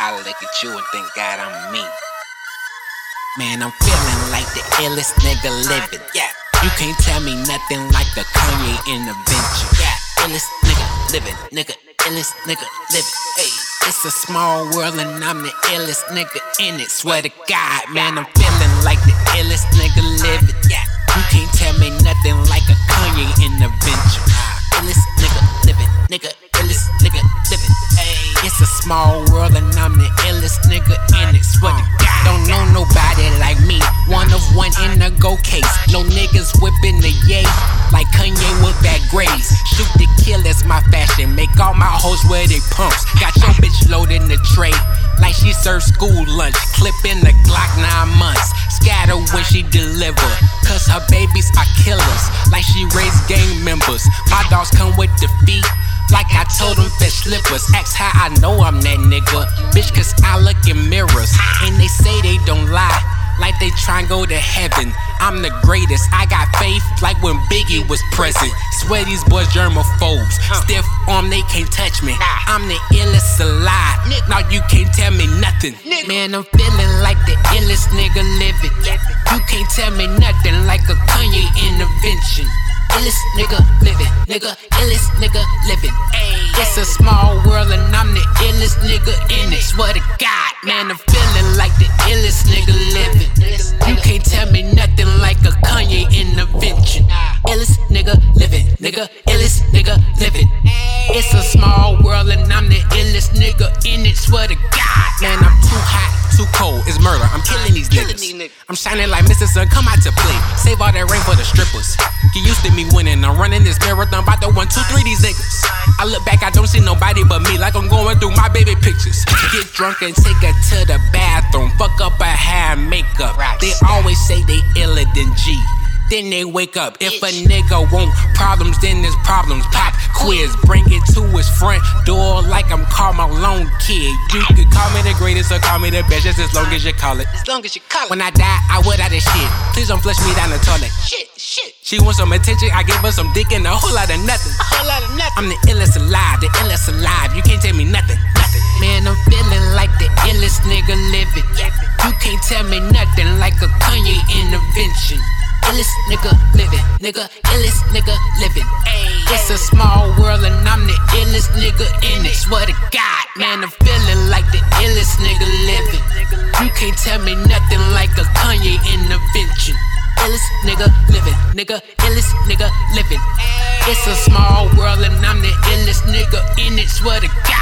I look at you and think, God, I'm me. Man, I'm feeling like the illest nigga living. Yeah, you can't tell me nothing like the Kanye intervention. Yeah, illest nigga living, nigga, illest nigga living. Hey, it's a small world and I'm the illest nigga in it. Swear to God, man, I'm feeling like the illest nigga living. Yeah, small world and I'm the illest nigga in it. Swear to God. Don't know nobody like me. One of one in a go case. No niggas whipping the yay like Kanye with that grace. Shoot to kill is my fashion. Make all my hoes wear they pumps. Got your bitch loaded in the tray like she served school lunch. Clip in the Glock nine months. Scatter when she deliver. Cause her babies are killers. Like she raised gang members. My dogs come with the feet. Like I told them fetch slippers. Ask how I know I'm that nigga. Bitch, cause I look in mirrors. And they say they don't lie. Like they try and go to heaven. I'm the greatest. I got faith like when Biggie was present. Swear these boys germaphobes. Stiff arm, they can't touch me. I'm the illest alive. Now you can't tell me nothing. Man, I'm feeling like the illest nigga living. You can't tell me nothing like a Kanye intervention illest nigga living, nigga, illest nigga living. It's a small world and I'm the illest nigga in it. Swear to God, man, I'm feeling like the illest nigga living. You can't tell me nothing like a Kanye intervention. Illest nigga living, nigga, illest nigga living. It's a small world and I'm the illest nigga in it. Swear to God, man, I'm too hot too cold, it's murder. I'm killing these niggas. I'm shining like Mr. Sun, come out to play. Save all that rain for the strippers. Get used to me winning. I'm running this marathon, about to one, two, three these niggas. I look back, I don't see nobody but me, like I'm going through my baby pictures. Get drunk and take her to the bathroom. Fuck up her hair and makeup. They always say they iller than G then they wake up. If a nigga want problems, then there's problems. Pop quiz, bring it to his front door like I'm Karl Malone kid. You could call me the greatest or call me the best, just as long as you call it. As long as you call it. When I die, I would out of shit. Please don't flush me down the toilet. Shit, shit. She wants some attention, I give her some dick and a whole lot of nothing. A whole lot of nothing. I'm the illest alive, the illest alive. You can't tell me nothing, nothing. Man, I'm feeling like the illest nigga living. You can't tell me nothing like a Kanye intervention illest nigga living, nigga illest nigga living. Ayy, it's a small world and I'm the illest nigga in it. Swear to God, man, I'm feeling like the illest nigga living. You can't tell me nothing like a Kanye intervention. Illest nigga living, nigga illest nigga living. It's a small world and I'm the illest nigga in it. Swear to God.